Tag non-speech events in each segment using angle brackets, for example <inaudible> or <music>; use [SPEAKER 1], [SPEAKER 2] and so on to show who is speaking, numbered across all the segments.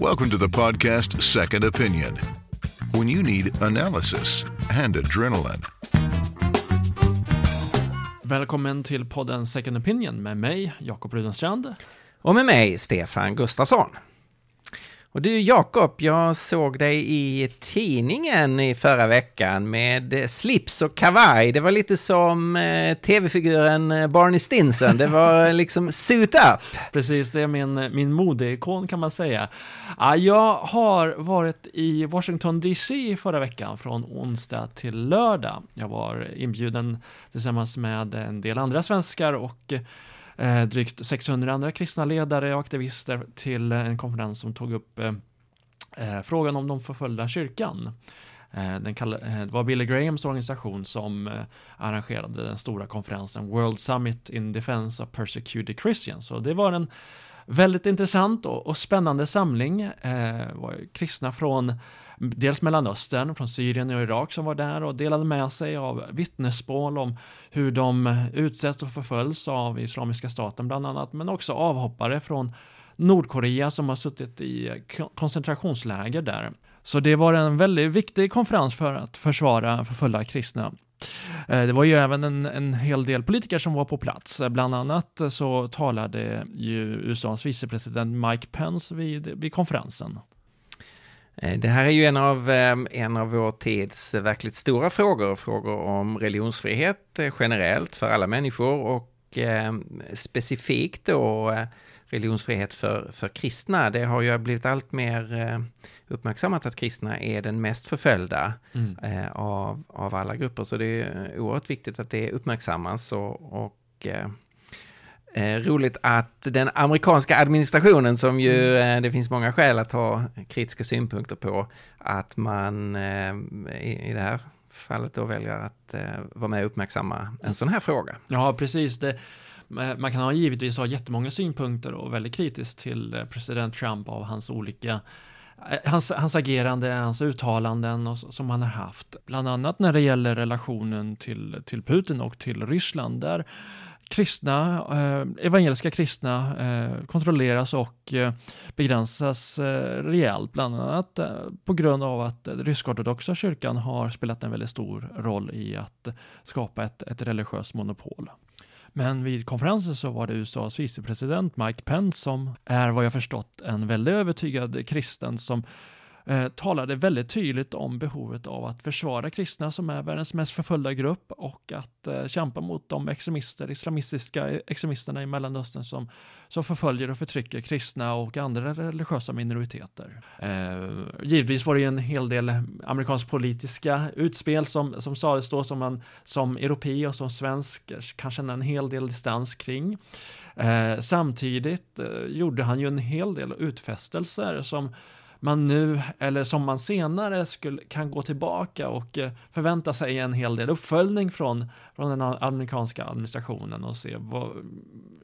[SPEAKER 1] Welcome to the podcast Second Opinion. When you need analysis and adrenaline.
[SPEAKER 2] Välkommen till podden Second Opinion med mig, Jakob Rudenstrand.
[SPEAKER 3] Och med mig, Stefan Gustafsson. Och du Jakob, jag såg dig i tidningen i förra veckan med slips och kavaj. Det var lite som eh, tv-figuren eh, Barney Stinson. Det var <laughs> liksom suit up.
[SPEAKER 2] Precis, det är min, min modeikon kan man säga. Ja, jag har varit i Washington DC förra veckan från onsdag till lördag. Jag var inbjuden tillsammans med en del andra svenskar och eh, drygt 600 andra kristna ledare och aktivister till en konferens som tog upp eh, eh frågan om de förföljda kyrkan. Eh, den eh, det var Billy Grahams organisation som eh, arrangerade den stora konferensen World Summit in Defense of Persecuted Christians. Så det var en väldigt intressant och, och spännande samling. Eh, var kristna från dels Mellanöstern, från Syrien och Irak som var där och delade med sig av vittnesmål om hur de utsätts och förföljs av Islamiska staten bland annat, men också avhoppare från Nordkorea som har suttit i koncentrationsläger där. Så det var en väldigt viktig konferens för att försvara förföljda kristna. Eh, det var ju även en, en hel del politiker som var på plats. Bland annat så talade ju USAs vicepresident Mike Pence vid, vid konferensen.
[SPEAKER 3] Eh, det här är ju en av, eh, en av vår tids verkligt stora frågor, frågor om religionsfrihet eh, generellt för alla människor och specifikt då religionsfrihet för, för kristna. Det har ju blivit allt mer uppmärksammat att kristna är den mest förföljda mm. av, av alla grupper. Så det är oerhört viktigt att det uppmärksammas och, och Eh, roligt att den amerikanska administrationen, som ju mm. eh, det finns många skäl att ha kritiska synpunkter på, att man eh, i, i det här fallet då väljer att eh, vara med och uppmärksamma en sån här fråga.
[SPEAKER 2] Ja, precis. Det, man kan ha givetvis ha jättemånga synpunkter och väldigt kritiskt till eh, president Trump av hans olika eh, Hans, hans agerande, hans uttalanden och, som han har haft, bland annat när det gäller relationen till, till Putin och till Ryssland, där kristna, eh, evangeliska kristna eh, kontrolleras och eh, begränsas eh, rejält, bland annat eh, på grund av att den rysk-ortodoxa kyrkan har spelat en väldigt stor roll i att skapa ett, ett religiöst monopol. Men vid konferensen så var det USAs vicepresident Mike Pence som är vad jag förstått en väldigt övertygad kristen som eh, talade väldigt tydligt om behovet av att försvara kristna som är världens mest förföljda grupp och att eh, kämpa mot de extremister, islamistiska extremisterna i Mellanöstern som, som förföljer och förtrycker kristna och andra religiösa minoriteter. Eh, givetvis var det en hel del amerikansk politiska utspel som, som sades då som man som europé och som svensk kan känna en hel del distans kring. Eh, samtidigt eh, gjorde han ju en hel del utfästelser som man nu, eller som man senare skulle, kan gå tillbaka och eh, förvänta sig en hel del uppföljning från, från den amerikanska administrationen och se, var,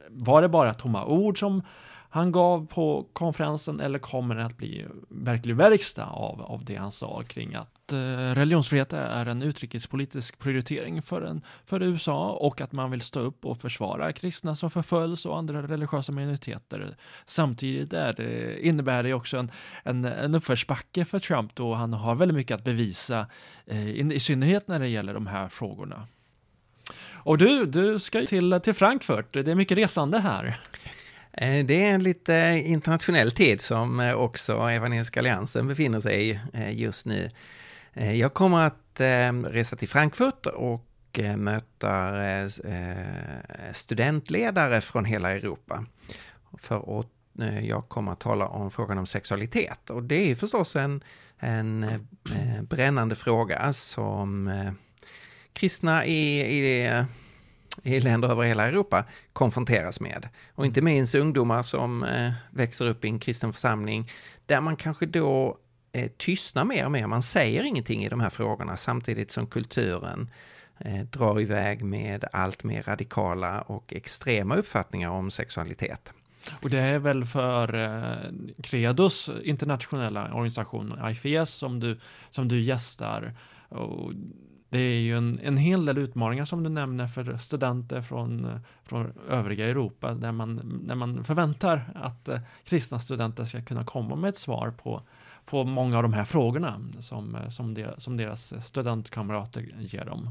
[SPEAKER 2] var det bara tomma ord som han gav på konferensen eller kommer det att bli verklig verkstad av, av det han sa kring att Eh, religionsfrihet är en utrikespolitisk prioritering för, en, för USA och att man vill stå upp och försvara kristna som förföljs och andra religiösa minoriteter. Samtidigt är det, innebär det också en, en, en uppförsbacke för Trump då han har väldigt mycket att bevisa, eh, i, i synnerhet när det gäller de här frågorna. Och du, du ska till, till Frankfurt, det är mycket resande här.
[SPEAKER 3] Eh, det är en lite internationell tid som också Evangeliska Alliansen befinner sig i just nu. Eh, jag kommer att eh, resa till Frankfurt och eh, möta studentledare från hela Europa. För att jag kommer att tala om frågan om sexualitet. Och det är förstås en, en brännande fråga som kristna i, i i länder över hela Europa konfronteras med. Och inte minst ungdomar som växer upp i en kristen församling där man kanske då eh, tystnar mer och mer. Man säger ingenting i de här frågorna samtidigt som kulturen eh, drar iväg med allt mer radikala och extrema uppfattningar om sexualitet.
[SPEAKER 2] Och det är väl för eh, Credos internationella organisation IFES som du, som du gästar. Och det är ju en, en hel del utmaningar som du nämner för studenter från, från övriga Europa där man, där man förväntar att eh, kristna studenter ska kunna komma med ett svar på, på många av de här frågorna som, eh, som, deras, som deras studentkamrater ger dem.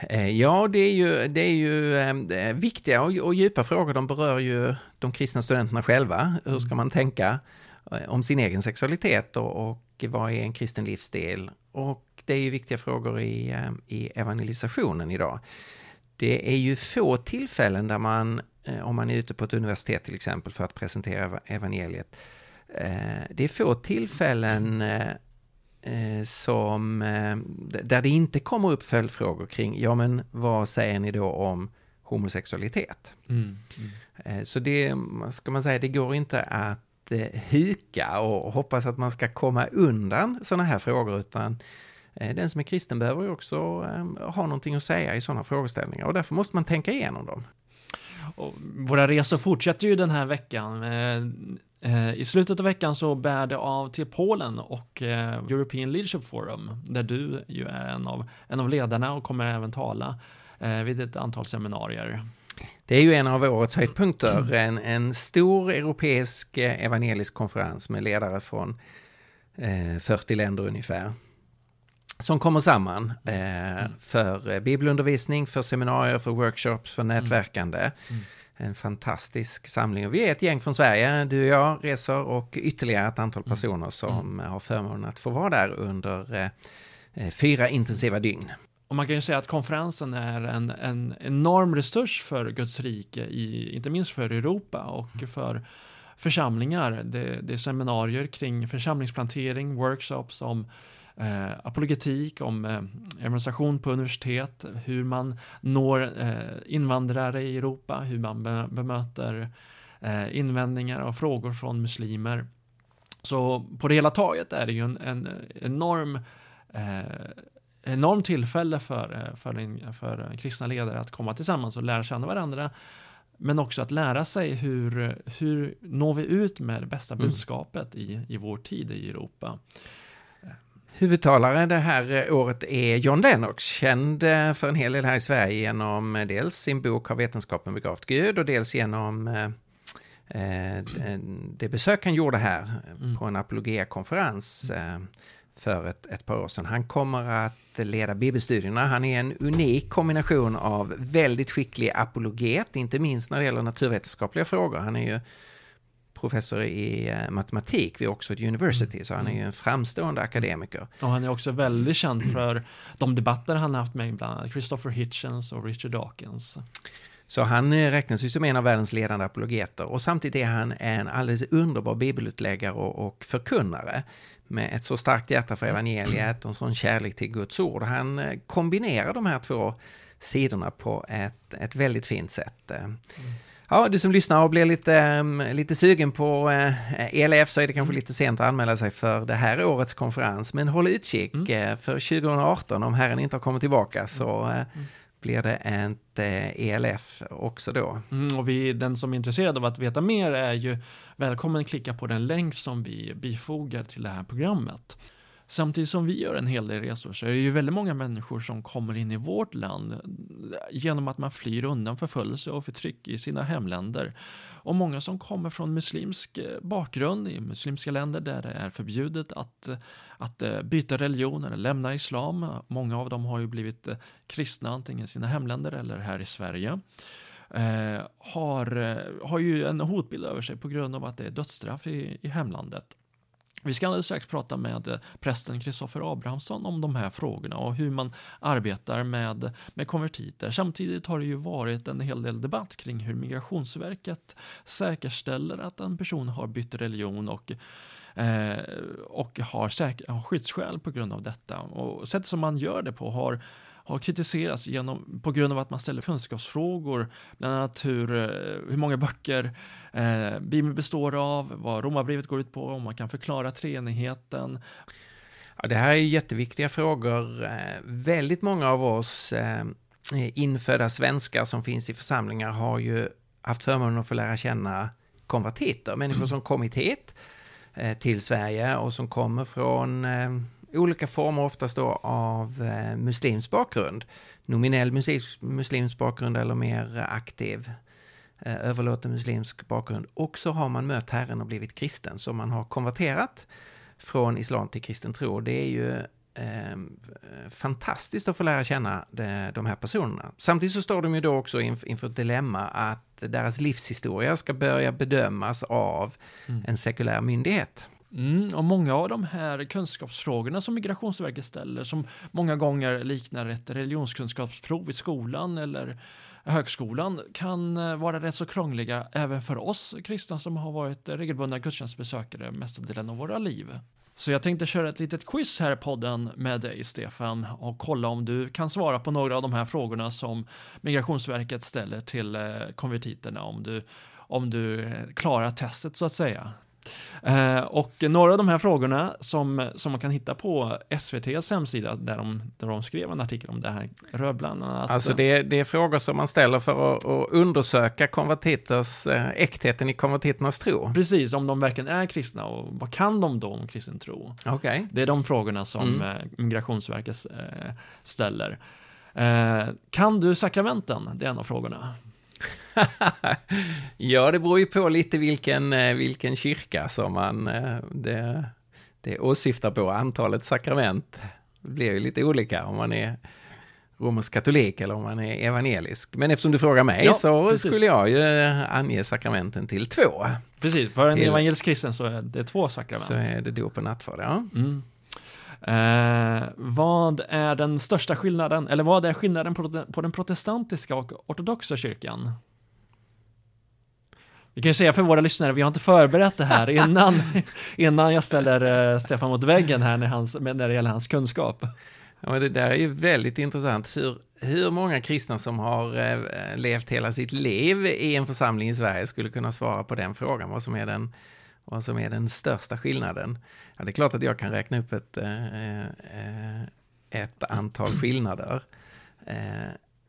[SPEAKER 3] Eh, ja, det är ju, det är ju eh, viktiga och, och djupa frågor. De berör ju de kristna studenterna själva. Hur ska man tänka eh, om sin egen sexualitet och, och vad är en kristen livsstil? Och det är ju viktiga frågor i, i evangelisationen idag. Det är ju få tillfällen där man, om man är ute på ett universitet till exempel för att presentera evangeliet, eh, det är få tillfällen som, där det inte kommer upp följdfrågor kring, ja men vad säger ni då om homosexualitet? Mm, mm. Så det, ska man säga, det går inte att huka och hoppas att man ska komma undan sådana här frågor, utan Eh, den som är kristen behöver ju också eh, ha någonting att säga i sådana frågeställningar och därför måste man tänka igenom dem.
[SPEAKER 2] Och våra resor fortsätter ju den här veckan. Eh, I slutet av veckan så bär det av till Polen och European Leadership Forum där du ju är en av, en av ledarna och kommer även tala vid ett antal seminarier.
[SPEAKER 3] Det är ju en av årets höjdpunkter, en, en stor europeisk evangelisk konferens med ledare från 40 länder ungefär som kommer samman eh, mm. för eh, bibelundervisning, för seminarier, för workshops, för nätverkande. En fantastisk samling. Vi är ett gäng från Sverige, du och jag reser och ytterligare ett antal mm. personer som mm. har förmånen att få vara där under eh, eh, fyra intensiva dygn.
[SPEAKER 2] Och man kan ju säga att konferensen är en, en enorm resurs för Guds rike, i, inte minst för Europa och mm. för församlingar. Det, det är seminarier kring församlingsplantering, workshops om eh, apologetik, om eh, evangelisation på universitet, hur man når eh, invandrare i Europa, hur man be bemöter eh, invändningar och frågor från muslimer. Så på det hela taget är det ju en, en enorm eh, enormt tillfälle för, eh, för, en, för kristna ledare att komma tillsammans och lära känna varandra. Men också att lära sig hur, hur når vi ut med det bästa mm. budskapet mm. i, i vår tid i Europa.
[SPEAKER 3] Huvudtalare det här eh, året är John Lennox, känd eh, för en hel del här i Sverige genom eh, dels sin bok Har vetenskapen begravt Gud och dels genom det besök han gjorde här mm. på en apologia-konferens för ett, ett par år sedan. Han kommer att leda bibelstudierna. Han är en unik kombination av väldigt skicklig apologet, inte minst när det gäller naturvetenskapliga frågor. Han är ju professor i eh, matematik vid Oxford University, mm. så han är ju en framstående akademiker.
[SPEAKER 2] Och han är också väldigt känd för de debatter han har haft med bland annat Christopher Hitchens och Richard Dawkins.
[SPEAKER 3] Så han eh, räknas ju som en av världens ledande apologeter och samtidigt är han en alldeles underbar bibelutläggare och, och förkunnare med ett så starkt hjärta för evangeliet och en sån kärlek till Guds ord. Han eh, kombinerar de här två sidorna på ett, ett väldigt fint sätt. Mm. Ja, du som lyssnar och blir lite, mm, lite sugen på ELF så är det kanske lite sent att anmäla sig för det här årets konferens. Men håll utkik mm. Eh, för 2018 om Herren inte har kommit tillbaka så mm. mm. blir det ett ELF också då.
[SPEAKER 2] Mm, och vi, den som är intresserad av att veta mer är ju välkommen att klicka på den länk som vi bifogar till det här programmet. Samtidigt som vi gör en hel del resor så är det ju väldigt många människor som kommer in i vårt land eh, genom att man flyr undan förföljelse och förtryck i sina hemländer. Och många som kommer från muslimsk eh, bakgrund i muslimska länder där det är förbjudet att, eh, att byta religion eller lämna islam. Många av dem har ju blivit kristna antingen i sina hemländer eller här i Sverige. Eh, har, har ju en hotbild över sig på grund av att det är dödsstraff i, i hemlandet. Vi ska alldeles strax prata med eh, prästen Kristoffer Abrahamsson om de här frågorna och hur man arbetar med, med konvertiter. Samtidigt har det ju varit en hel del debatt kring hur Migrationsverket säkerställer att en person har bytt religion och eh, och har, säk- har skyddsskäl på grund av detta. Och sättet som man gör det på har har kritiserats genom, på grund av att man ställer kunskapsfrågor, bland annat hur, eh, hur många böcker eh, Bibeln består av, vad Romarbrevet går ut på, om man kan förklara treenigheten.
[SPEAKER 3] Ja, det här är jätteviktiga frågor. Eh, väldigt många av oss eh, infödda svenskar som finns i församlingar har ju haft förmånen att få lära känna konvertiter, människor <clears throat> som kommit hit till Sverige och som kommer från olika former oftast då av eh, muslims bakgrund. Nominell muslims, muslims bakgrund eller mer aktiv eh, överlåten muslimsk bakgrund. Och så har man mött Herren och blivit kristen, så man har konverterat från islam till kristen tro. Det är ju eh, fantastiskt att få lära känna de, de här personerna. Samtidigt så står de ju då också inf inför ett dilemma att deras livshistoria ska börja bedömas av mm. en sekulär myndighet.
[SPEAKER 2] Mm, och många av de här kunskapsfrågorna som Migrationsverket ställer, som många gånger liknar ett religionskunskapsprov i skolan eller högskolan, kan eh, vara rätt så krångliga även för oss kristna som har varit regelbundna gudstjänstbesökare mestadelen av våra liv. Så jag tänkte köra ett litet quiz här i podden med dig Stefan och kolla om du kan svara på några av de här frågorna som Migrationsverket ställer till eh, konvertiterna om du, om du eh, klarar testet så att säga. Eh, och några av de här frågorna som, som man kan hitta på SVTs hemsida där de, där de skrev en artikel om det här rör bland annat.
[SPEAKER 3] Alltså det, det är frågor som man ställer för att, att undersöka konvertiters, eh, äktheten i konvertiternas tro.
[SPEAKER 2] Precis, om de verkligen är kristna och vad kan de då om kristen tro?
[SPEAKER 3] Okay.
[SPEAKER 2] Det är de frågorna som mm. Eh, Migrationsverket ställer. Eh, kan du sakramenten? Det är en av frågorna. <laughs>
[SPEAKER 3] ja, det beror ju på lite vilken, eh, vilken kyrka som man eh, det, det åsyftar på. Antalet sakrament blir ju lite olika om man är romersk katolik eller om man är evangelisk. Men eftersom du frågar mig ja, så precis. skulle jag ju eh, ange sakramenten till två.
[SPEAKER 2] Precis, för en till, evangelisk kristen så är det två sakrament.
[SPEAKER 3] Så är det dop och nattvard, ja.
[SPEAKER 2] Mm. Eh, vad är den största skillnaden, eller vad är skillnaden på den, på den protestantiska och ortodoxa kyrkan? Vi kan ju säga för våra lyssnare, vi har inte förberett det här innan, <laughs> innan jag ställer uh, Stefan mot väggen här när, hans, när det gäller hans kunskap.
[SPEAKER 3] Ja, det där är ju väldigt intressant. Hur, hur många kristna som har uh, levt hela sitt liv i en församling i Sverige skulle kunna svara på den frågan, vad som är den, vad som är den största skillnaden. Ja, det är klart att jag kan räkna upp ett, uh, ett antal skillnader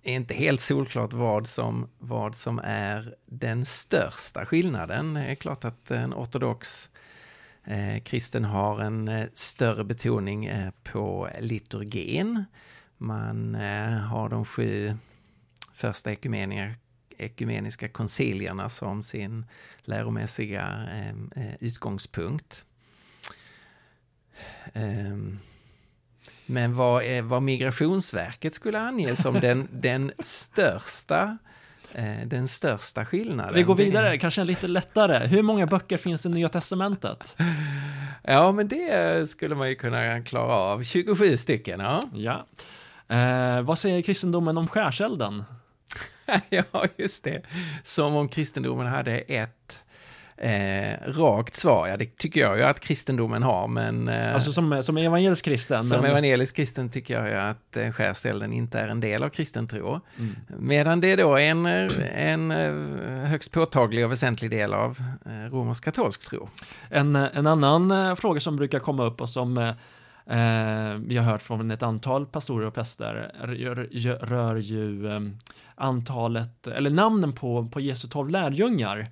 [SPEAKER 3] är inte helt solklart vad som, vad som är den största skillnaden. Det är klart att en ortodox eh, kristen har en eh, större betoning eh, på liturgin. Man eh, har de sju första ekumeniska koncilierna som sin läromässiga eh, eh, utgångspunkt. Ehm, men vad, är, vad Migrationsverket skulle ange som den, den största eh, den största skillnaden.
[SPEAKER 2] Vi går vidare, kanske lite lättare. Hur många böcker finns i Nya Testamentet?
[SPEAKER 3] Ja, men det skulle man ju kunna klara av. 27 stycken, ja.
[SPEAKER 2] ja. Eh, vad säger kristendomen om skärselden? <laughs>
[SPEAKER 3] ja, just det. Som om kristendomen hade ett Eh, rakt svar, ja det tycker jag ju att kristendomen har, men...
[SPEAKER 2] Eh, alltså som, som evangelisk kristen?
[SPEAKER 3] Som men... evangelisk kristen tycker jag ju att eh, skärställen inte är en del av kristen tro. Mm. Medan det är då en, en eh, högst påtaglig och väsentlig del av eh, romersk katolsk tro.
[SPEAKER 2] En, en annan eh, fråga som brukar komma upp och som eh, vi har hört från ett antal pastorer och präster rör, rör ju antalet, eller namnen på, på Jesu tolv lärjungar.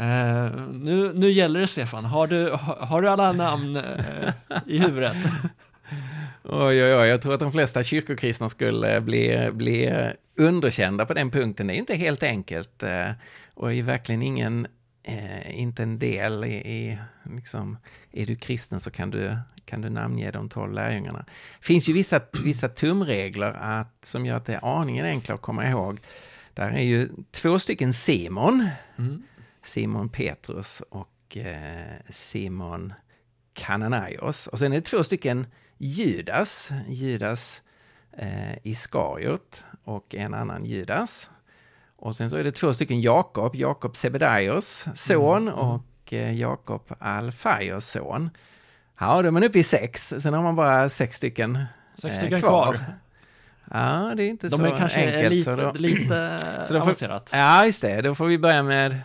[SPEAKER 2] Uh, nu, nu gäller det Stefan, har du, har, har du alla namn uh, i huvudet? <laughs>
[SPEAKER 3] Oj, oj, oj, jag tror att de flesta kyrkokristna skulle bli, bli underkända på den punkten. Det är inte helt enkelt uh, och är verkligen ingen, inte en del i, i, liksom, är du kristen så kan du, kan du namnge de tolv lärjungarna. Det finns ju vissa, vissa tumregler att, som gör att det är aningen enklare att komma ihåg. Där är ju två stycken Simon. Mm Simon Petrus och eh, Simon Kananaios. Och sen är det två stycken Judas, Judas eh, Iskariot och en annan Judas. Och sen så är det två stycken Jakob, Jakob Sebedaios son mm. mm. och eh, Jakob Alfaios son. Ja, då är man uppe i sex, sen har man bara sex stycken,
[SPEAKER 2] sex stycken kvar. kvar.
[SPEAKER 3] Ja, det är inte
[SPEAKER 2] De
[SPEAKER 3] så
[SPEAKER 2] är kanske
[SPEAKER 3] enkelt.
[SPEAKER 2] Lite, <clears throat> så då, lite så då avancerat.
[SPEAKER 3] ja, just det. Då får vi börja med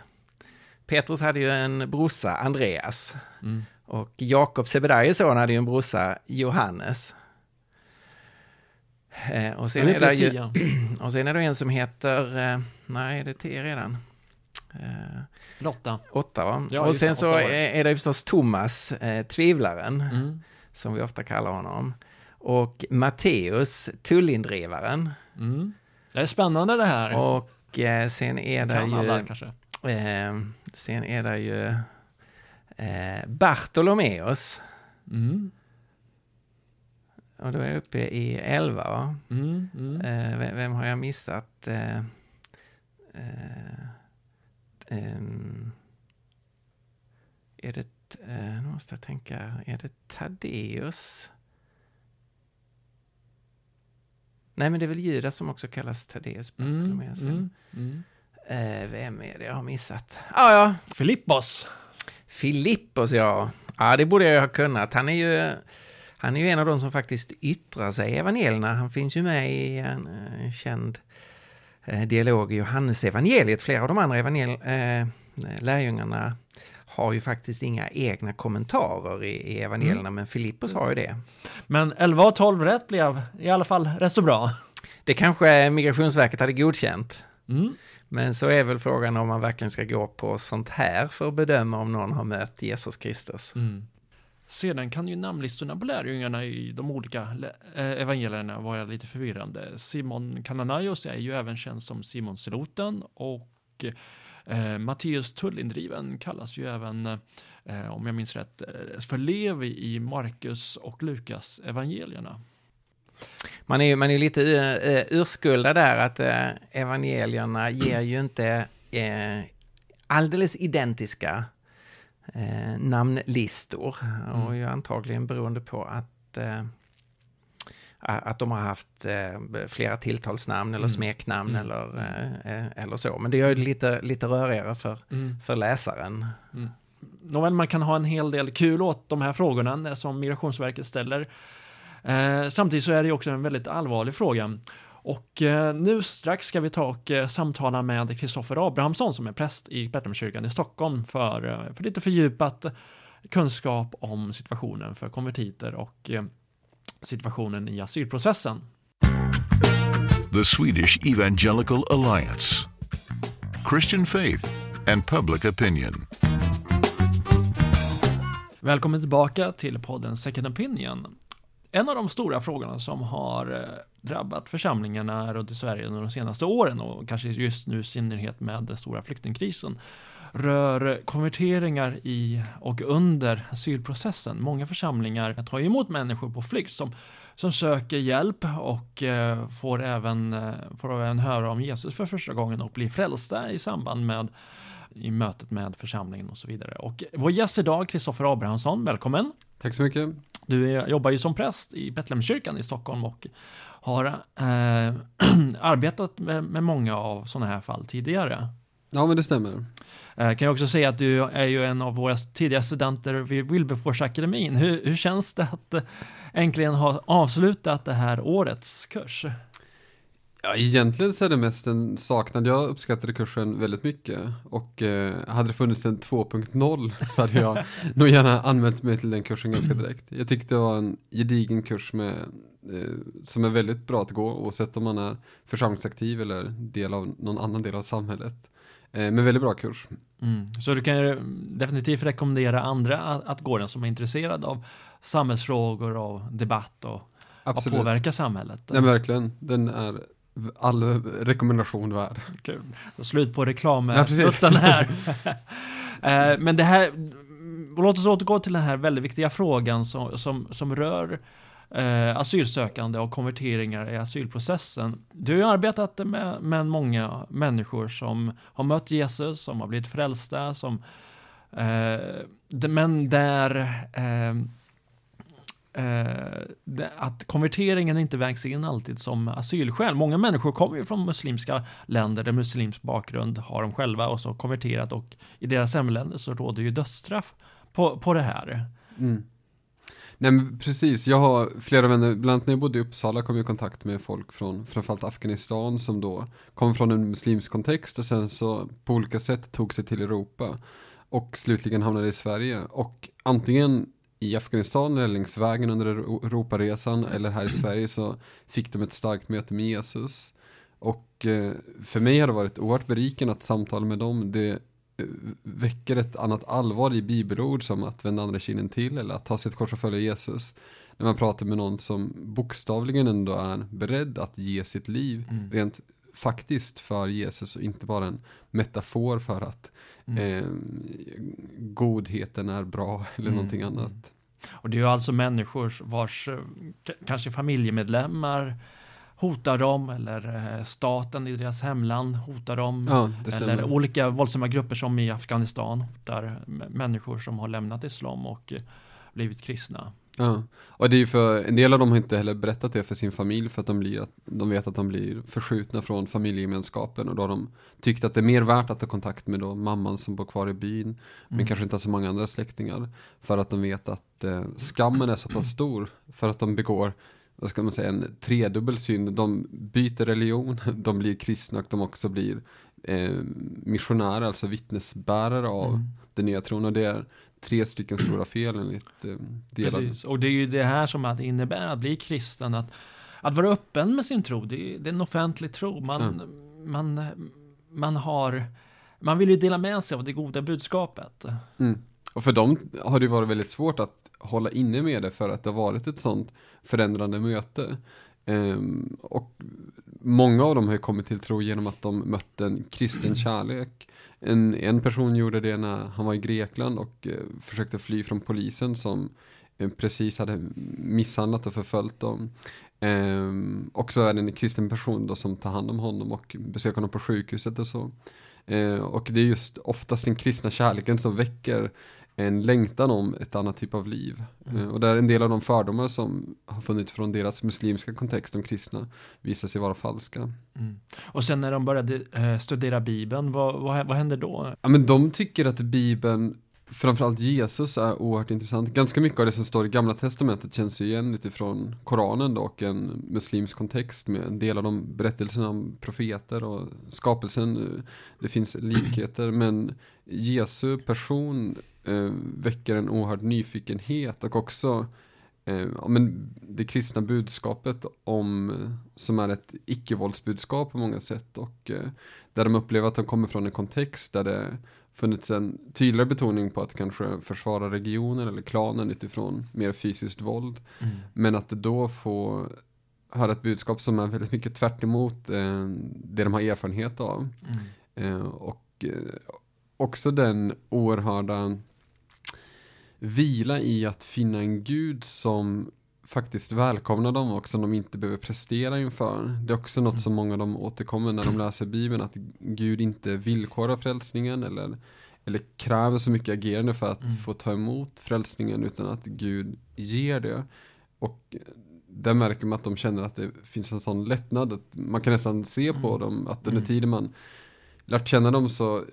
[SPEAKER 3] Petrus hade ju en brorsa, Andreas. Mm. Och Jakob Sebedaios son hade ju en brorsa, Johannes. Eh, och, sen är det ju, <clears throat> och sen är det en som heter, eh, nej det är tio redan.
[SPEAKER 2] Eh, Lotta.
[SPEAKER 3] Åtta va? Ja, och sen så är, det förstås Thomas, eh, tvivlaren. Mm. som vi ofta kallar honom. Och Matteus, tullindrivaren.
[SPEAKER 2] Mm. Det är spännande det här.
[SPEAKER 3] Och eh, sen är det
[SPEAKER 2] alla,
[SPEAKER 3] ju...
[SPEAKER 2] kanske.
[SPEAKER 3] Eh, sen är det ju eh, Bartolomeus.
[SPEAKER 2] Mm.
[SPEAKER 3] Och då är jag uppe i 11 va?
[SPEAKER 2] Mm. Mm.
[SPEAKER 3] Eh, vem, vem har jag missat? Eh, eh, ehm, är det, eh, nu måste jag tänka, är det Taddeus? Nej, men det är väl Judas som också kallas Taddeus. Bartolomeus?
[SPEAKER 2] Mm. Mm.
[SPEAKER 3] Eh, vem är det jag har missat? Ah, ja,
[SPEAKER 2] Filippos.
[SPEAKER 3] Filippos ja. Ja, det borde jag ha kunnat. Han är ju, han är ju en av de som faktiskt yttrar sig i evangelierna. Han finns ju med i en eh, känd eh, dialog i Johannesevangeliet. Flera av de andra evangel eh, lärjungarna har ju faktiskt inga egna kommentarer i, i evangelierna, men Filippos har ju det.
[SPEAKER 2] Men 11 och 12 rätt blev i alla fall rätt så bra.
[SPEAKER 3] Det kanske Migrationsverket hade godkänt.
[SPEAKER 2] Mm.
[SPEAKER 3] Men så är väl frågan om man verkligen ska gå på sånt här för att bedöma om någon har mött Jesus Kristus.
[SPEAKER 2] Mm. Sedan kan ju namnlistorna på lärjungarna i de olika eh, evangelierna vara lite förvirrande. Simon Kananaios är ju även känd som Simon Seloten och eh, Matteus Tullindriven kallas ju även, eh, om jag minns rätt, eh, för Levi i Markus och Lukas evangelierna.
[SPEAKER 3] Man är ju man är lite uh, urskuldad där att uh, evangelierna ger ju inte alldeles identiska namnlistor. Mm. Och ju antagligen beroende på att, att de har haft flera tilltalsnamn eller
[SPEAKER 2] Mm.
[SPEAKER 3] smeknamn
[SPEAKER 2] Mm.
[SPEAKER 3] eller, eller så. Men det gör det lite, lite rörigare för,
[SPEAKER 2] Mm.
[SPEAKER 3] för läsaren.
[SPEAKER 2] Nåväl, man kan ha en hel del kul åt de här frågorna som Migrationsverket ställer. Eh, samtidigt så är det också en väldigt allvarlig fråga. Och eh, nu strax ska vi ta och eh, samtala med Kristoffer Abrahamsson som är präst i Betlehemskyrkan i Stockholm för, för lite fördjupat kunskap om situationen för konvertiter och situationen i asylprocessen.
[SPEAKER 1] The Swedish Evangelical Alliance. Christian faith and public opinion.
[SPEAKER 2] Välkommen tillbaka till podden Second Opinion. En av de stora frågorna som har eh, drabbat församlingarna runt i Sverige under de senaste åren och kanske just nu i synnerhet med den stora flyktingkrisen rör konverteringar i och under asylprocessen. Många församlingar tar emot människor på flykt som, som söker hjälp och eh, får, även, eh, får även höra om Jesus för första gången och blir frälsta i samband med i mötet med församlingen och så vidare. Och vår gäst idag, Kristoffer Abrahamsson, välkommen!
[SPEAKER 4] Tack så mycket.
[SPEAKER 2] Du är, jobbar ju som präst i Betlehemskyrkan i Stockholm och har eh, <clears throat> arbetat med, med många av sådana här fall tidigare.
[SPEAKER 4] Ja, men det stämmer.
[SPEAKER 2] Eh, kan jag också säga att du är ju en av våra tidiga studenter vid Wilberforce-akademin. Hur, hur känns det att eh, äntligen ha avslutat det här årets kurs?
[SPEAKER 4] Ja, egentligen så är det mest en saknad. Jag uppskattade kursen väldigt mycket och eh, hade det funnits en 2.0 så hade jag <laughs> nog gärna anmält mig till den kursen ganska direkt. Jag tyckte det var en gedigen kurs med, eh, som är väldigt bra att gå oavsett om man är församlingsaktiv eller del av någon annan del av samhället. Eh, men väldigt bra kurs.
[SPEAKER 2] Mm. Så du kan definitivt rekommendera andra att, att gå den som är intresserade av samhällsfrågor och debatt och vad
[SPEAKER 4] Absolut.
[SPEAKER 2] påverkar samhället.
[SPEAKER 4] Men verkligen. Den är all rekommendation värd.
[SPEAKER 2] Kul. Slut på
[SPEAKER 4] Ja, precis.
[SPEAKER 2] reklamrutten här. <laughs> <laughs> Eh, Men det här, låt oss återgå till den här väldigt viktiga frågan som, som, som rör eh, asylsökande och konverteringar i asylprocessen. Du har ju arbetat med, med många människor som har mött Jesus, som har blivit frälsta, som eh, men där eh, att konverteringen inte vägs in alltid som asylskäl. Många människor kommer ju från muslimska länder där muslimsk bakgrund har de själva och så konverterat och i deras hemländer så råder ju dödsstraff på, på det här.
[SPEAKER 4] Mm. Nej men precis, jag har flera vänner, bland annat när jag bodde i Uppsala kom jag i kontakt med folk från framförallt Afghanistan som då kom från en muslimsk kontext och sen så på olika sätt tog sig till Europa och slutligen hamnade i Sverige och antingen i Afghanistan eller längs vägen under Euro- Europaresan eller här i <clears throat> Sverige så fick de ett starkt möte med Jesus och eh, för mig har det varit oerhört berikande att samtala med dem. Det eh, väcker ett annat allvar i bibelord som att vända andra kinden till eller att ta sitt kors och följa Jesus. När man pratar med någon som bokstavligen ändå är beredd att ge sitt liv
[SPEAKER 2] Mm.
[SPEAKER 4] rent faktiskt för Jesus och inte bara en metafor för att
[SPEAKER 2] Mm.
[SPEAKER 4] eh, godheten är bra <laughs> eller
[SPEAKER 2] Mm,
[SPEAKER 4] någonting
[SPEAKER 2] mm.
[SPEAKER 4] annat.
[SPEAKER 2] Och det är ju alltså människor vars eh, kanske familjemedlemmar hotar dem eller eh, staten i deras hemland hotar dem.
[SPEAKER 4] Ja,
[SPEAKER 2] eller olika våldsamma grupper som i Afghanistan hotar människor som har lämnat islam och eh, blivit kristna.
[SPEAKER 4] Ja, och det är ju för, en del av dem har inte heller berättat det för sin familj för att de, blir, att de vet att de blir förskjutna från familjegemenskapen och då har de tyckt att det är mer värt att ta kontakt med då mamman som bor kvar i byn men
[SPEAKER 2] Mm.
[SPEAKER 4] kanske inte har så många andra släktingar för att de vet att eh, skammen är så pass stor för att de begår vad ska man säga, en tredubbel synd. De byter religion, <laughs> de blir kristna och de också blir eh, missionärer, alltså vittnesbärare av
[SPEAKER 2] Mm.
[SPEAKER 4] den nya tron. Och det är tre stycken stora fel enligt eh, delad.
[SPEAKER 2] Precis, och det är ju det här som att innebär att bli kristen, att, att vara öppen med sin tro, det är, det är en offentlig tro. Man, man, man, har, man vill ju dela med sig av det goda budskapet.
[SPEAKER 4] Mm. Och för dem har det varit väldigt svårt att hålla inne med det för att det har varit ett sånt förändrande möte. Ehm, och många av dem har ju kommit till tro genom att de mötte en kristen <clears throat> kärlek. En, en person gjorde det när han var i Grekland och eh, försökte fly från polisen som eh, precis hade misshandlat och förföljt dem. Ehm, och så är det en kristen person då som tar hand om honom och besöker honom på sjukhuset och så. Eh, och det är just oftast den kristna kärleken som väcker en längtan om ett annat typ av liv.
[SPEAKER 2] Mm.
[SPEAKER 4] Eh, och där en del av de fördomar som har funnits från deras muslimska kontext, de kristna, visar sig vara falska.
[SPEAKER 2] Mm. Och sen när de började eh, studera Bibeln, vad, vad, vad hände då?
[SPEAKER 4] Ja, men de tycker att Bibeln, framförallt Jesus, är oerhört intressant. Ganska mycket av det som står i Gamla Testamentet känns ju igen utifrån Koranen då, och en muslimsk kontext med en del av de berättelserna om profeter och skapelsen. Det finns likheter, men Jesu person eh, väcker en oerhörd nyfikenhet och också eh, men det kristna budskapet om, eh, som är ett icke-våldsbudskap på många sätt och eh, där de upplever att de kommer från en kontext där det funnits en tydligare betoning på att kanske försvara regionen eller klanen utifrån mer fysiskt våld.
[SPEAKER 2] Mm.
[SPEAKER 4] Men att då få höra ett budskap som är väldigt mycket tvärt emot eh, det de har erfarenhet av.
[SPEAKER 2] Mm.
[SPEAKER 4] Eh, och eh, också den oerhörda vila i att finna en gud som faktiskt välkomnar dem och som de inte behöver prestera inför. Det är också något
[SPEAKER 2] Mm.
[SPEAKER 4] som många av dem återkommer när de läser Bibeln, att Gud inte villkorar frälsningen eller, eller kräver så mycket agerande för att
[SPEAKER 2] Mm.
[SPEAKER 4] få ta emot frälsningen utan att Gud ger det. Och där märker man att de känner att det finns en sån lättnad, att man kan nästan se på
[SPEAKER 2] Mm.
[SPEAKER 4] dem att under
[SPEAKER 2] Mm.
[SPEAKER 4] tiden man lärt känna dem så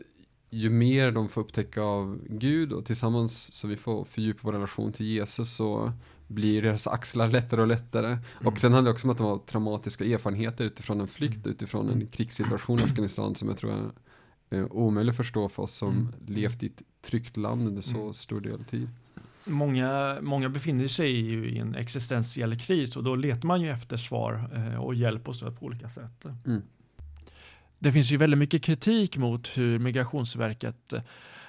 [SPEAKER 4] ju mer de får upptäcka av Gud och tillsammans så vi får fördjupa vår relation till Jesus så blir deras axlar lättare och lättare.
[SPEAKER 2] Mm.
[SPEAKER 4] Och sen handlar det också om att de har traumatiska erfarenheter utifrån en flykt,
[SPEAKER 2] Mm.
[SPEAKER 4] utifrån en krigssituation i Afghanistan som jag tror är eh, omöjlig att förstå för oss som
[SPEAKER 2] Mm.
[SPEAKER 4] levt i ett tryggt land under så
[SPEAKER 2] Mm.
[SPEAKER 4] stor del av tid.
[SPEAKER 2] Många, många befinner sig ju i en existentiell kris och då letar man ju efter svar eh, och hjälp och stöd på olika sätt.
[SPEAKER 4] Mm.
[SPEAKER 2] Det finns ju väldigt mycket kritik mot hur Migrationsverket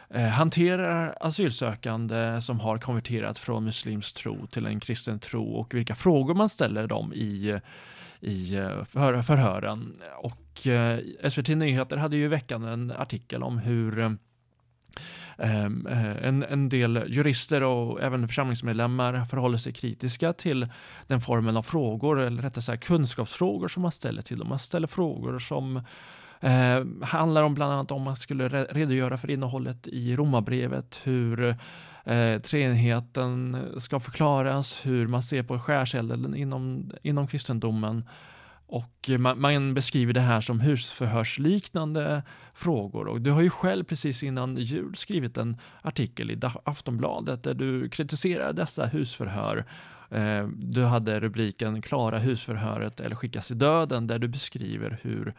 [SPEAKER 2] Eh, hanterar asylsökande som har konverterat från muslimsk tro till en kristen tro och vilka frågor man ställer dem i, i eh, för, förhören. Och eh, SVT Nyheter hade ju i veckan en artikel om hur En, en del jurister och även församlingsmedlemmar förhåller sig kritiska till den formen av frågor, eller rättare sagt kunskapsfrågor som man ställer till dem. Man ställer frågor som eh, handlar om bland annat om man skulle redogöra för innehållet i romabrevet, hur eh, treenigheten ska förklaras, hur man ser på skärselden inom, inom kristendomen. Och man, man beskriver det här som husförhörsliknande frågor. Och du har ju själv precis innan jul skrivit en artikel i Aftonbladet där du kritiserar dessa husförhör. Eh, Du hade rubriken Klara husförhöret eller skickas i döden där du beskriver hur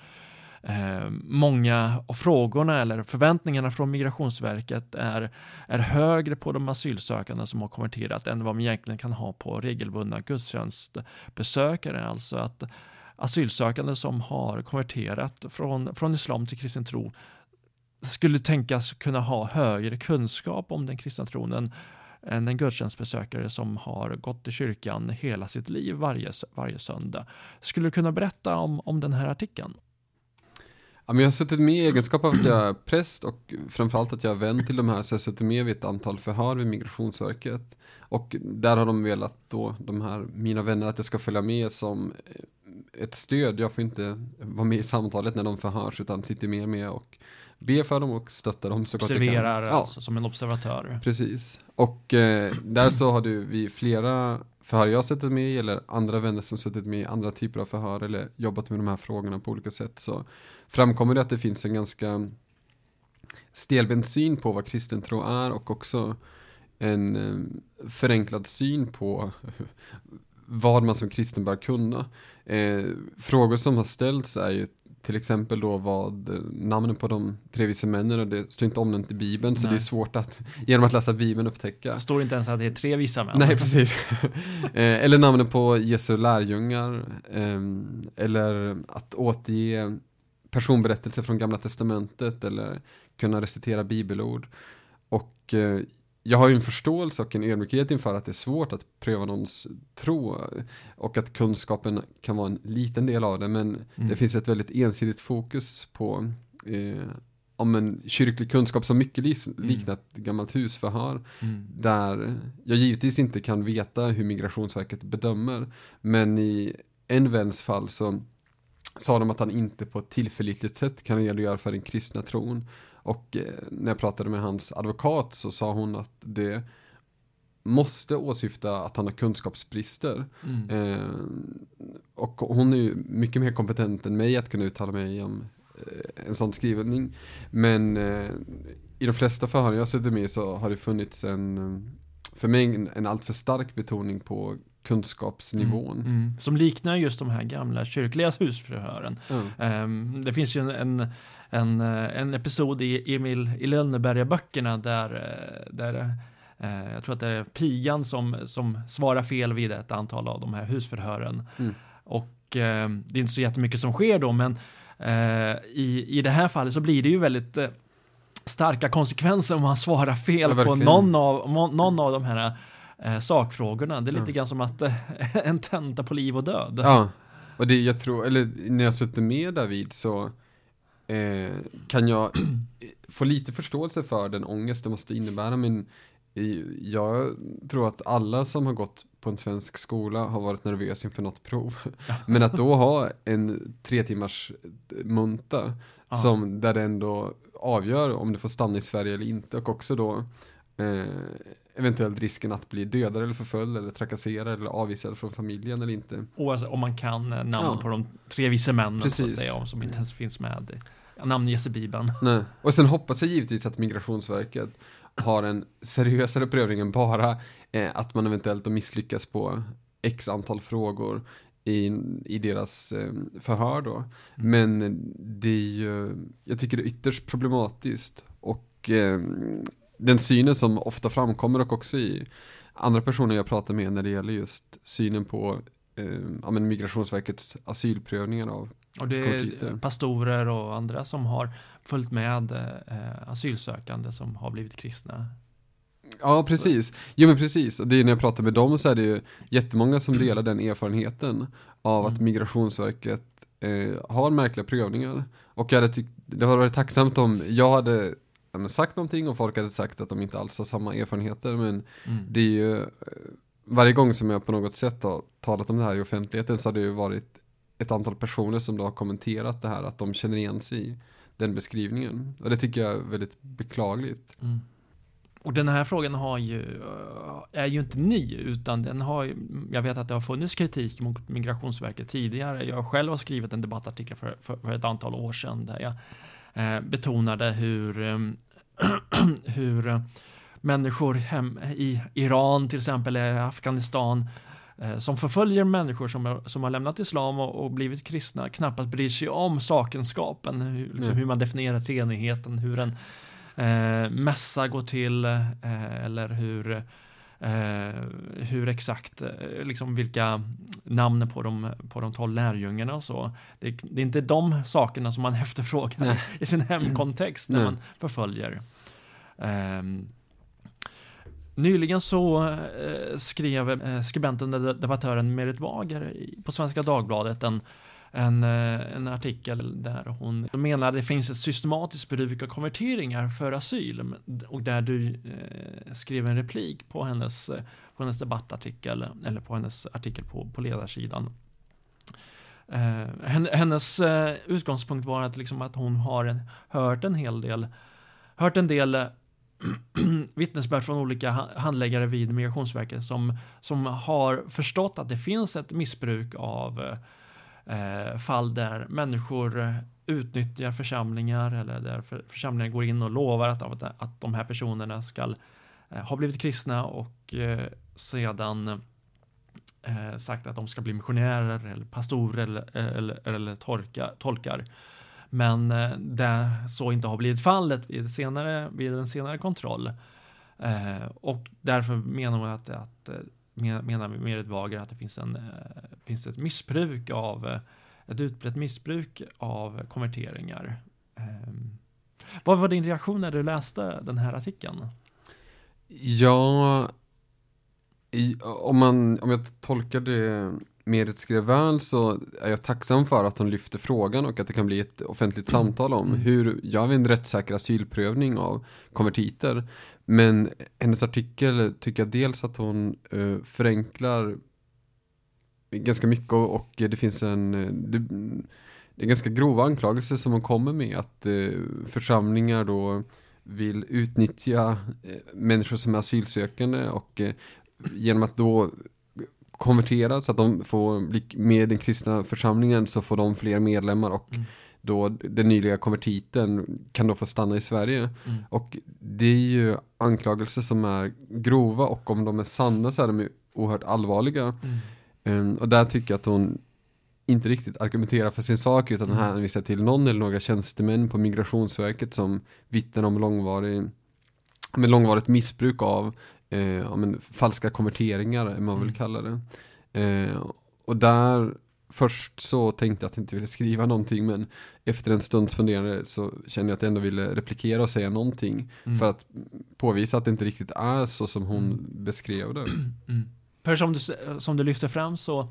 [SPEAKER 2] eh, många av frågorna eller förväntningarna från Migrationsverket är, är högre på de asylsökande som har konverterat än vad man egentligen kan ha på regelbundna gudstjänstbesökare. Alltså att asylsökande som har konverterat från, från islam till kristen tro skulle tänkas kunna ha högre kunskap om den kristna tron än, än en gudstjänstbesökare som har gått i kyrkan hela sitt liv varje, varje söndag. Skulle du kunna berätta om, om den här artikeln?
[SPEAKER 4] Ja, men jag har suttit med i egenskap av att jag är präst och framförallt att jag är vän till de här, så jag har suttit med vid ett antal förhör vid Migrationsverket. Och där har de velat då, de här, mina vänner, att jag ska följa med som ett stöd. Jag får inte vara med i samtalet när de förhörs, utan sitter mer med och ber för dem och stöttar dem så
[SPEAKER 2] gott jag kan. Observerar alltså, som en observatör.
[SPEAKER 4] Precis. Och eh, där så har du vi flera förhör jag suttit med i, eller andra vänner som suttit med i andra typer av förhör, eller jobbat med de här frågorna på olika sätt, så framkommer det att det finns en ganska stelbent syn på vad kristen tro är och också en eh, förenklad syn på <laughs> vad man som kristen bör kunna. Eh, frågor som har ställts är ju till exempel då vad namnen på de tre vise männen och det står inte omnämnt i Bibeln Nej. så det är svårt att genom att läsa Bibeln upptäcka. Det
[SPEAKER 2] står inte ens att det är tre visa män.
[SPEAKER 4] Nej, precis. <laughs> Eh, eller namnen på Jesu lärjungar ehm, eller att återge personberättelser från Gamla Testamentet eller kunna recitera bibelord. Och eh, jag har ju en förståelse och en ödmjukhet inför att det är svårt att pröva någons tro och att kunskapen kan vara en liten del av det men mm. det finns ett väldigt ensidigt fokus på eh, om en kyrklig kunskap som mycket mm. liknar ett gammalt husförhör mm. där jag givetvis inte kan veta hur Migrationsverket bedömer men i en väns fall så sa de att han inte på ett tillförlitligt sätt kan redogöra för den kristna tron och eh, när jag pratade med hans advokat så sa hon att det måste åsyfta att han har kunskapsbrister. Mm. Eh, och hon är ju mycket mer kompetent än mig att kunna uttala mig om eh, en sån skrivning. Men eh, i de flesta förhör jag suttit med så har det funnits en, för mig en, en alltför stark betoning på kunskapsnivån. Mm, mm.
[SPEAKER 2] Som liknar just de här gamla kyrkliga husförhören. Um, det finns ju en, en en, eh, en episod i Emil i Lönneberga-böckerna där, eh, där eh, jag tror att det är pigan som, som svarar fel vid ett antal av de här husförhören. Mm. Och det är inte så jättemycket som sker då, men i, i det här fallet så blir det ju väldigt starka konsekvenser om man svarar fel ja, på någon av, någon av de här eh, sakfrågorna. Det är lite ja. grann som att <laughs> en tenta på liv och död.
[SPEAKER 4] Ja, och det jag tror, eller när jag suttit med David så eh, kan jag <clears throat> få lite förståelse för den ångest det måste innebära. Men jag tror att alla som har gått på en svensk skola har varit nervös inför något prov. <laughs> <laughs> Men att då ha en tre timmars munta som där det ändå avgör om du får stanna i Sverige eller inte och också då eh, eventuellt risken att bli dödad eller förföljd eller trakasserad eller avvisad från familjen eller inte.
[SPEAKER 2] Oavsett om man kan namn ja. på de tre vise männen Precis. så att säga, som inte ens finns med namnges i Bibeln.
[SPEAKER 4] Nej. <laughs> Och sen hoppas jag givetvis att Migrationsverket har en seriösare prövning än bara eh, att man eventuellt har misslyckas på x antal frågor i, i deras eh, förhör då. Mm. Men det är ju, jag tycker det är ytterst problematiskt och eh, den synen som ofta framkommer och också i andra personer jag pratar med när det gäller just synen på eh, Migrationsverkets asylprövningar av
[SPEAKER 2] och det är pastorer och andra som har följt med eh, asylsökande som har blivit kristna.
[SPEAKER 4] Ja, precis. Jo, men precis. Och det är när jag pratar med dem så är det ju jättemånga som delar den erfarenheten av att mm. Migrationsverket eh, har märkliga prövningar. Och jag hade tyckt, det hade varit tacksamt om jag hade sagt någonting och folk hade sagt att de inte alls har samma erfarenheter. Men mm. det är ju eh, varje gång som jag på något sätt har talat om det här i offentligheten så har det ju varit ett antal personer som då har kommenterat det här, att de känner igen sig i den beskrivningen. Och det tycker jag är väldigt beklagligt. Mm.
[SPEAKER 2] Och den här frågan har ju, eh, är ju inte ny, utan den har, jag vet att det har funnits kritik mot Migrationsverket tidigare. Jag själv har skrivit en debattartikel för, för, för ett antal år sedan där jag eh, betonade hur, <clears throat> hur människor hem i Iran till exempel, eller Afghanistan, Eh, som förföljer människor som, som har lämnat islam och, och, blivit kristna knappast bryr sig om sakenskapen, hur, liksom, mm. hur man definierar treenigheten, hur en eh, mässa går till eh, eller hur eh, hur exakt, eh, liksom vilka namn på de, på de tolv lärjungarna och så. Det, det är inte de sakerna som man <laughs> efterfrågar
[SPEAKER 4] Nej.
[SPEAKER 2] i sin hemkontext när
[SPEAKER 4] Nej.
[SPEAKER 2] man förföljer. Ehm, Nyligen så eh, skrev eh, skribenten och debattören Merit Wager på Svenska Dagbladet en, en, eh, en artikel där hon menar att det finns ett systematiskt bruk av konverteringar för asyl och där du eh, skrev en replik på hennes, eh, på hennes debattartikel eller på hennes artikel på, på ledarsidan. Eh, hennes eh, utgångspunkt var att, liksom att hon har en, hört en hel del hört en del <clears throat> vittnesbörd från olika handläggare vid Migrationsverket som, som har förstått att det finns ett missbruk av eh, fall där människor utnyttjar församlingar eller där för, församlingar går in och lovar att, att, att de här personerna ska eh, ha blivit kristna och eh, sedan eh, sagt att de ska bli missionärer eller pastorer eller, eller, eller torka, tolkar. Men eh, det så inte har blivit fallet vid, senare, vid en senare kontroll. Eh, och därför menar man att, att eh, menar Merit Wager att det finns, en, eh, finns ett missbruk av ett utbrett missbruk av konverteringar. Eh, vad var din reaktion när du läste den här artikeln?
[SPEAKER 4] Ja, i, om, man, om jag tolkar det Merit skrev väl så är jag tacksam för att hon lyfter frågan och att det kan bli ett offentligt samtal om
[SPEAKER 2] Mm.
[SPEAKER 4] hur gör vi en rättssäker asylprövning av konvertiter. Men hennes artikel tycker jag dels att hon eh, förenklar ganska mycket och, och det finns en eh, det, det är ganska grova anklagelser som hon kommer med att eh, församlingar då vill utnyttja eh, människor som är asylsökande och genom att då konvertera så att de får bli med i den kristna församlingen så får de fler medlemmar och
[SPEAKER 2] Mm.
[SPEAKER 4] då den nyliga konvertiten kan då få stanna i Sverige.
[SPEAKER 2] Mm.
[SPEAKER 4] Och det är ju anklagelser som är grova och om de är sanna så är de ju oerhört allvarliga.
[SPEAKER 2] Mm.
[SPEAKER 4] Eh, Och där tycker jag att hon inte riktigt argumenterar för sin sak utan
[SPEAKER 2] Mm.
[SPEAKER 4] hänvisar till någon eller några tjänstemän på Migrationsverket som vittnar om långvarig, med långvarigt missbruk av eh, ja, men, falska konverteringar, man väl
[SPEAKER 2] Mm.
[SPEAKER 4] kallar det. Eh, och där, först så tänkte jag att jag inte ville skriva någonting men efter en stunds funderande så kände jag att jag ändå ville replikera och säga någonting
[SPEAKER 2] Mm.
[SPEAKER 4] för att påvisa att det inte riktigt är så som hon
[SPEAKER 2] Mm.
[SPEAKER 4] beskrev det. <clears throat>
[SPEAKER 2] Mm. För som du, som du lyfter fram så,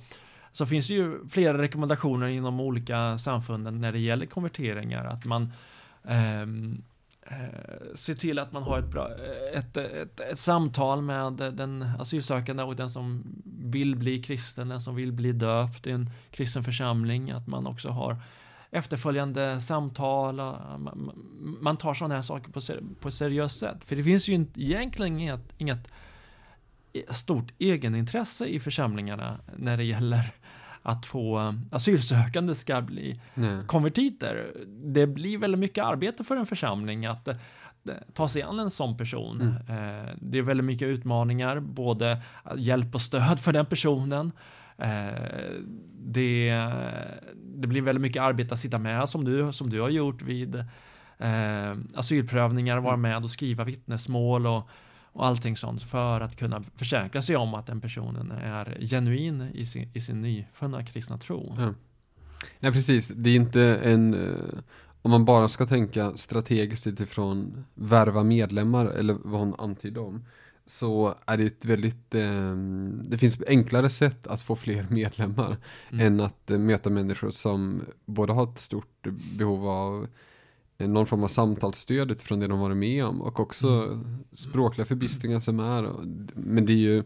[SPEAKER 2] så finns det ju flera rekommendationer inom olika samfunden när det gäller konverteringar. Att man eh, Eh, se till att man har ett, bra, eh, ett, eh, ett, ett samtal med den asylsökande och den som vill bli kristen, den som vill bli döpt i en kristen församling. Att man också har efterföljande samtal. och Man, man tar sådana här saker på, ser- på ett seriöst sätt. För det finns ju inte, egentligen inget, inget stort egenintresse i församlingarna när det gäller att få eh, asylsökande ska bli
[SPEAKER 4] Nej.
[SPEAKER 2] konvertiter. Det blir väldigt mycket arbete för en församling att eh, ta sig an en sån person. Eh, Det är väldigt mycket utmaningar, både hjälp och stöd för den personen. Det, det blir väldigt mycket arbete att sitta med som du, som du har gjort vid asylprövningar, vara med och skriva vittnesmål och, och allting sånt för att kunna försäkra sig om att den personen är genuin i sin, i sin nyfunna kristna tro.
[SPEAKER 4] Ja. Nej precis, det är inte en eh, om man bara ska tänka strategiskt utifrån värva medlemmar eller vad hon antydde om så är det ett väldigt eh, det finns enklare sätt att få fler <laughs> medlemmar
[SPEAKER 2] Mm.
[SPEAKER 4] än att eh, möta människor som både har ett stort behov av någon form av samtalsstöd utifrån det de varit med om och också
[SPEAKER 2] Mm.
[SPEAKER 4] språkliga förbistringar som är men det är ju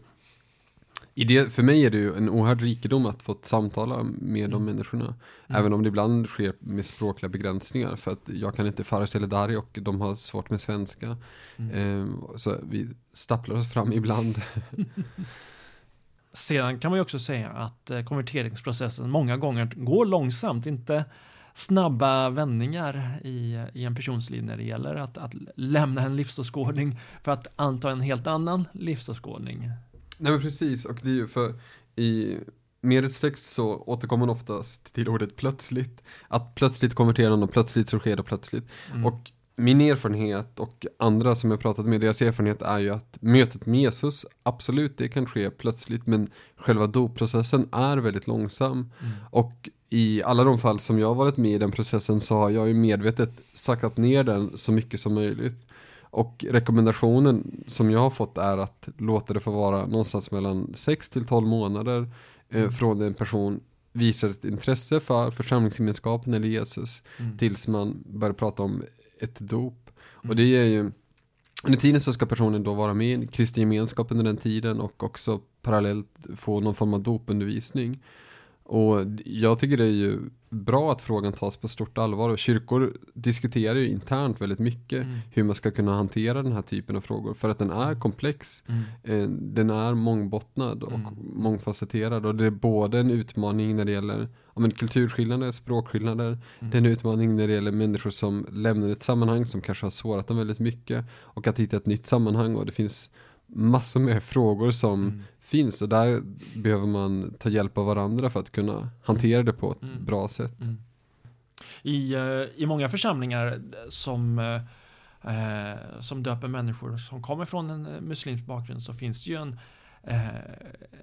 [SPEAKER 4] i det, för mig är det ju en oerhörd rikedom att få samtala med de
[SPEAKER 2] Mm.
[SPEAKER 4] människorna.
[SPEAKER 2] Mm.
[SPEAKER 4] Även om det ibland sker med språkliga begränsningar. För att jag kan inte Fares eller Dari och de har svårt med svenska.
[SPEAKER 2] Mm.
[SPEAKER 4] Ehm, så vi stapplar oss fram ibland. <laughs>
[SPEAKER 2] Sedan kan man ju också säga att eh, konverteringsprocessen många gånger går långsamt, inte snabba vändningar i, i en persons liv när det gäller att, att lämna en livsåskådning för att anta en helt annan livsåskådning.
[SPEAKER 4] Nej men precis, och det är ju för i Merits text så återkommer man oftast till ordet plötsligt. Att plötsligt konverterar någon, plötsligt så sker det plötsligt.
[SPEAKER 2] Mm.
[SPEAKER 4] Och min erfarenhet och andra som jag pratat med, deras erfarenhet är ju att mötet med Jesus, absolut det kan ske plötsligt, men själva dopprocessen är väldigt långsam.
[SPEAKER 2] Mm.
[SPEAKER 4] Och i alla de fall som jag har varit med i den processen så har jag ju medvetet saktat ner den så mycket som möjligt. Och rekommendationen som jag har fått är att låta det få vara någonstans mellan 6 till 12 månader eh,
[SPEAKER 2] Mm.
[SPEAKER 4] från en person visar ett intresse för församlingsgemenskapen eller Jesus
[SPEAKER 2] Mm.
[SPEAKER 4] tills man börjar prata om ett dop. Och
[SPEAKER 2] Mm.
[SPEAKER 4] det är ju, under tiden så ska personen då vara med i en kristen gemenskap under den tiden och också parallellt få någon form av dopundervisning. Och jag tycker det är ju bra att frågan tas på stort allvar och kyrkor diskuterar ju internt väldigt mycket
[SPEAKER 2] Mm.
[SPEAKER 4] hur man ska kunna hantera den här typen av frågor för att den är komplex.
[SPEAKER 2] Mm.
[SPEAKER 4] Eh, Den är mångbottnad och
[SPEAKER 2] Mm.
[SPEAKER 4] mångfacetterad och det är både en utmaning när det gäller ja, men kulturskillnader, språkskillnader.
[SPEAKER 2] Mm.
[SPEAKER 4] Det är en utmaning när det gäller människor som lämnar ett sammanhang som kanske har sårat dem väldigt mycket och att hitta ett nytt sammanhang och det finns massor med frågor som
[SPEAKER 2] Mm.
[SPEAKER 4] Finns och där behöver man ta hjälp av varandra för att kunna hantera det på ett
[SPEAKER 2] Mm.
[SPEAKER 4] bra sätt.
[SPEAKER 2] Mm. I, eh, I många församlingar som, eh, eh, som döper människor som kommer från en eh, muslimsk bakgrund så finns det ju en, eh,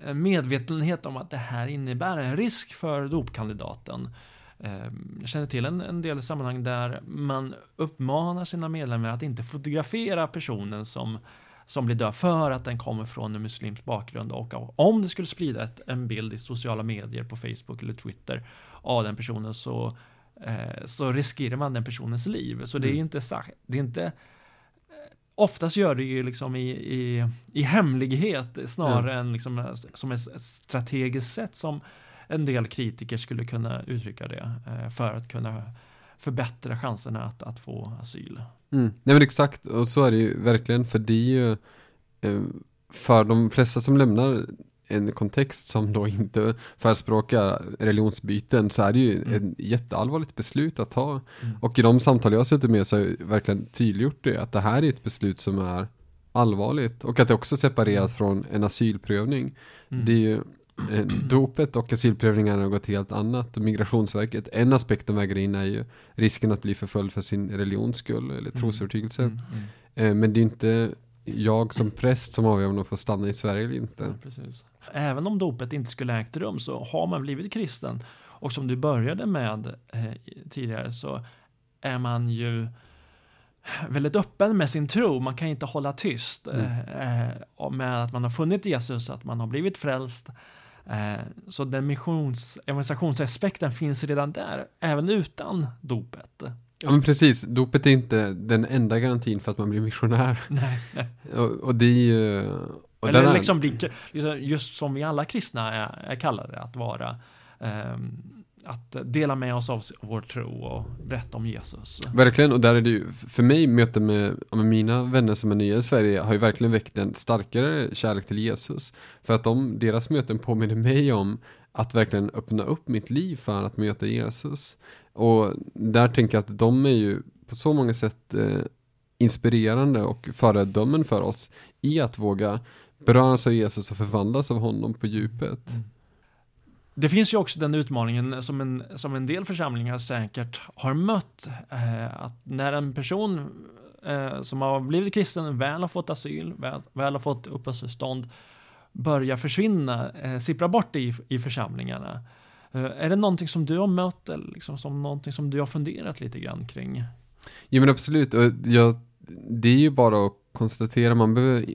[SPEAKER 2] en medvetenhet om att det här innebär en risk för dopkandidaten. Eh, Jag känner till en, en del sammanhang där man uppmanar sina medlemmar att inte fotografera personen som, som blir död för att den kommer från en muslimsk bakgrund och om det skulle sprida ett, en bild i sociala medier på Facebook eller Twitter av den personen så, eh, så riskerar man den personens liv. Så det är
[SPEAKER 4] Mm.
[SPEAKER 2] inte sagt, det är inte eh, Oftast gör det ju liksom i, i, i hemlighet snarare än liksom eh, som ett ett strategiskt sätt som en del kritiker skulle kunna uttrycka det eh, för att kunna förbättra chanserna att, att få asyl.
[SPEAKER 4] Mm. Nej men exakt, och så är det ju verkligen för det är ju eh, för de flesta som lämnar en kontext som då inte förespråkar religionsbyten så är det ju
[SPEAKER 2] Mm.
[SPEAKER 4] ett jätteallvarligt beslut att ta.
[SPEAKER 2] Mm.
[SPEAKER 4] Och i de samtal jag suttit med så har jag verkligen tydliggjort det, att det här är ett beslut som är allvarligt och att det också är separerat från en asylprövning.
[SPEAKER 2] Mm.
[SPEAKER 4] Det är ju dopet och asylprövningen är något helt annat och Migrationsverket, en aspekt de väger in är ju risken att bli förföljd för sin religions skull eller trosövertygelse.
[SPEAKER 2] Mm, mm.
[SPEAKER 4] Eh, Men det är inte jag som präst som avgör om de får stanna i Sverige eller inte.
[SPEAKER 2] Ja. Även om dopet inte skulle ha ägt rum så har man blivit kristen och som du började med eh, tidigare så är man ju väldigt öppen med sin tro. Man kan inte hålla tyst
[SPEAKER 4] Mm.
[SPEAKER 2] eh, eh, med att man har funnit Jesus, att man har blivit frälst. Eh, så den missions evangelisationsaspekten finns redan där, även utan dopet.
[SPEAKER 4] Ja men precis, dopet är inte den enda garantin för att man blir missionär. <laughs>
[SPEAKER 2] Nej,
[SPEAKER 4] Och, och det är ju... Och
[SPEAKER 2] Eller
[SPEAKER 4] är-
[SPEAKER 2] liksom, liksom just som vi alla kristna är, är kallade att vara. ehm, att dela med oss av vår tro och berätta om Jesus.
[SPEAKER 4] Verkligen, och där är det ju, för mig möten med, med mina vänner som är nya i Sverige har ju verkligen väckt en starkare kärlek till Jesus. För att de, deras möten påminner mig om att verkligen öppna upp mitt liv för att möta Jesus. Och där tänker jag att de är ju på så många sätt eh, inspirerande och föredömen för oss i att våga beröras av Jesus och förvandlas av honom på djupet.
[SPEAKER 2] Det finns ju också den utmaningen som en, som en del församlingar säkert har mött. Eh, att när en person eh, som har blivit kristen väl har fått asyl, väl, väl har fått uppehållstillstånd, börjar försvinna, eh, sippra bort i, i församlingarna. Eh, är det någonting som du har mött eller liksom som någonting som du har funderat lite grann kring?
[SPEAKER 4] Jo men absolut, och jag, det är ju bara att konstatera, man behöver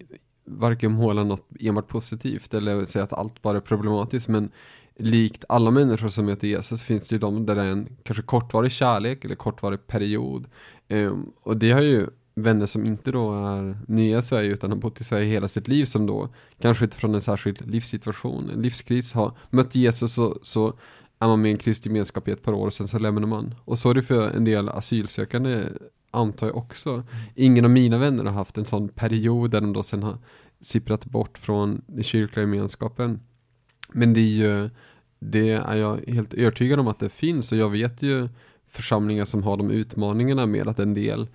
[SPEAKER 4] varken måla något enbart positivt eller säga att allt bara är problematiskt, men likt alla människor som möter Jesus finns det ju de där det är en kanske kortvarig kärlek eller kortvarig period. Um, och det har ju vänner som inte då är nya i Sverige utan har bott i Sverige hela sitt liv som då kanske utifrån en särskild livssituation, en livskris har mött Jesus så, så är man med i en kristlig gemenskap i ett par år och sen så lämnar man. Och så är det för en del asylsökande antar jag också. Ingen av mina vänner har haft en sån period där de då sen har sipprat bort från den kyrkliga gemenskapen. Men det är ju, det är jag helt övertygad om att det finns och jag vet ju församlingar som har de utmaningarna med att en del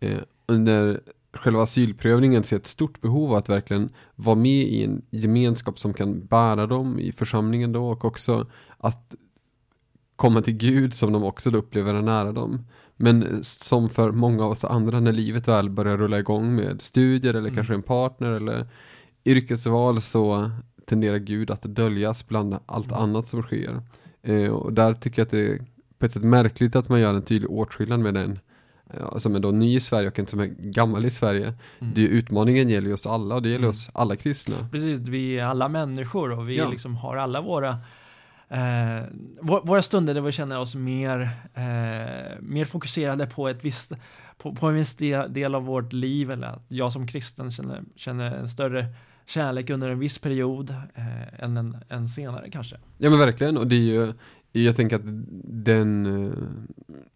[SPEAKER 4] eh, under själva asylprövningen ser ett stort behov av att verkligen vara med i en gemenskap som kan bära dem i församlingen då och också att komma till Gud som de också upplever är nära dem. Men som för många av oss andra när livet väl börjar rulla igång med studier eller
[SPEAKER 2] Mm.
[SPEAKER 4] kanske en partner eller yrkesval så tenderar Gud att döljas bland allt
[SPEAKER 2] Mm.
[SPEAKER 4] annat som sker. Eh, och där tycker jag att det är på ett sätt märkligt att man gör en tydlig åtskillnad med den ja, som är då ny i Sverige och en som är gammal i Sverige.
[SPEAKER 2] Mm.
[SPEAKER 4] Det utmaningen gäller ju oss alla och det gäller
[SPEAKER 2] Mm.
[SPEAKER 4] oss alla kristna.
[SPEAKER 2] Precis, vi är alla människor och vi
[SPEAKER 4] Ja.
[SPEAKER 2] liksom har alla våra eh, våra stunder där vi känner oss mer, eh, mer fokuserade på, ett visst, på, på en viss del, del av vårt liv eller att jag som kristen känner, känner en större kärlek under en viss period eh, än en, en senare kanske.
[SPEAKER 4] Ja men verkligen och det är ju jag tänker att den, eh,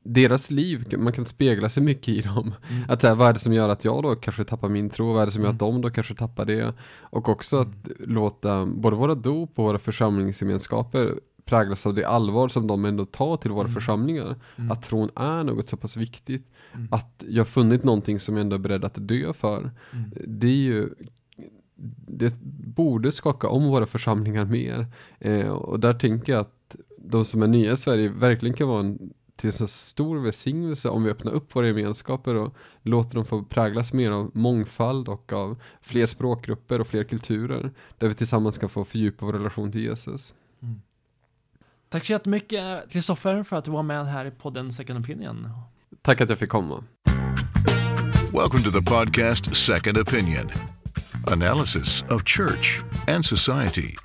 [SPEAKER 4] deras liv, man kan spegla sig mycket i dem.
[SPEAKER 2] Mm.
[SPEAKER 4] Att säga, vad är det som gör att jag då kanske tappar min tro? Vad är det som gör att
[SPEAKER 2] Mm.
[SPEAKER 4] de då kanske tappar det? Och också att låta både våra dop och våra församlingsgemenskaper präglas av det allvar som de ändå tar till våra
[SPEAKER 2] Mm.
[SPEAKER 4] församlingar.
[SPEAKER 2] Mm.
[SPEAKER 4] Att tron är något så pass viktigt.
[SPEAKER 2] Mm.
[SPEAKER 4] Att jag har funnit någonting som jag ändå är beredd att dö för.
[SPEAKER 2] Mm.
[SPEAKER 4] Det är ju det borde skaka om våra församlingar mer. Eh, och där tänker jag att de som är nya i Sverige verkligen kan vara en till så stor välsignelse om vi öppnar upp våra gemenskaper och låter dem få präglas mer av mångfald och av fler språkgrupper och fler kulturer. Där vi tillsammans kan få fördjupa vår relation till Jesus.
[SPEAKER 2] Tack så jättemycket Kristoffer för att du var med här i podden Second Opinion.
[SPEAKER 4] Tack att jag fick komma.
[SPEAKER 1] Welcome to the podcast Second Opinion analysis of church and society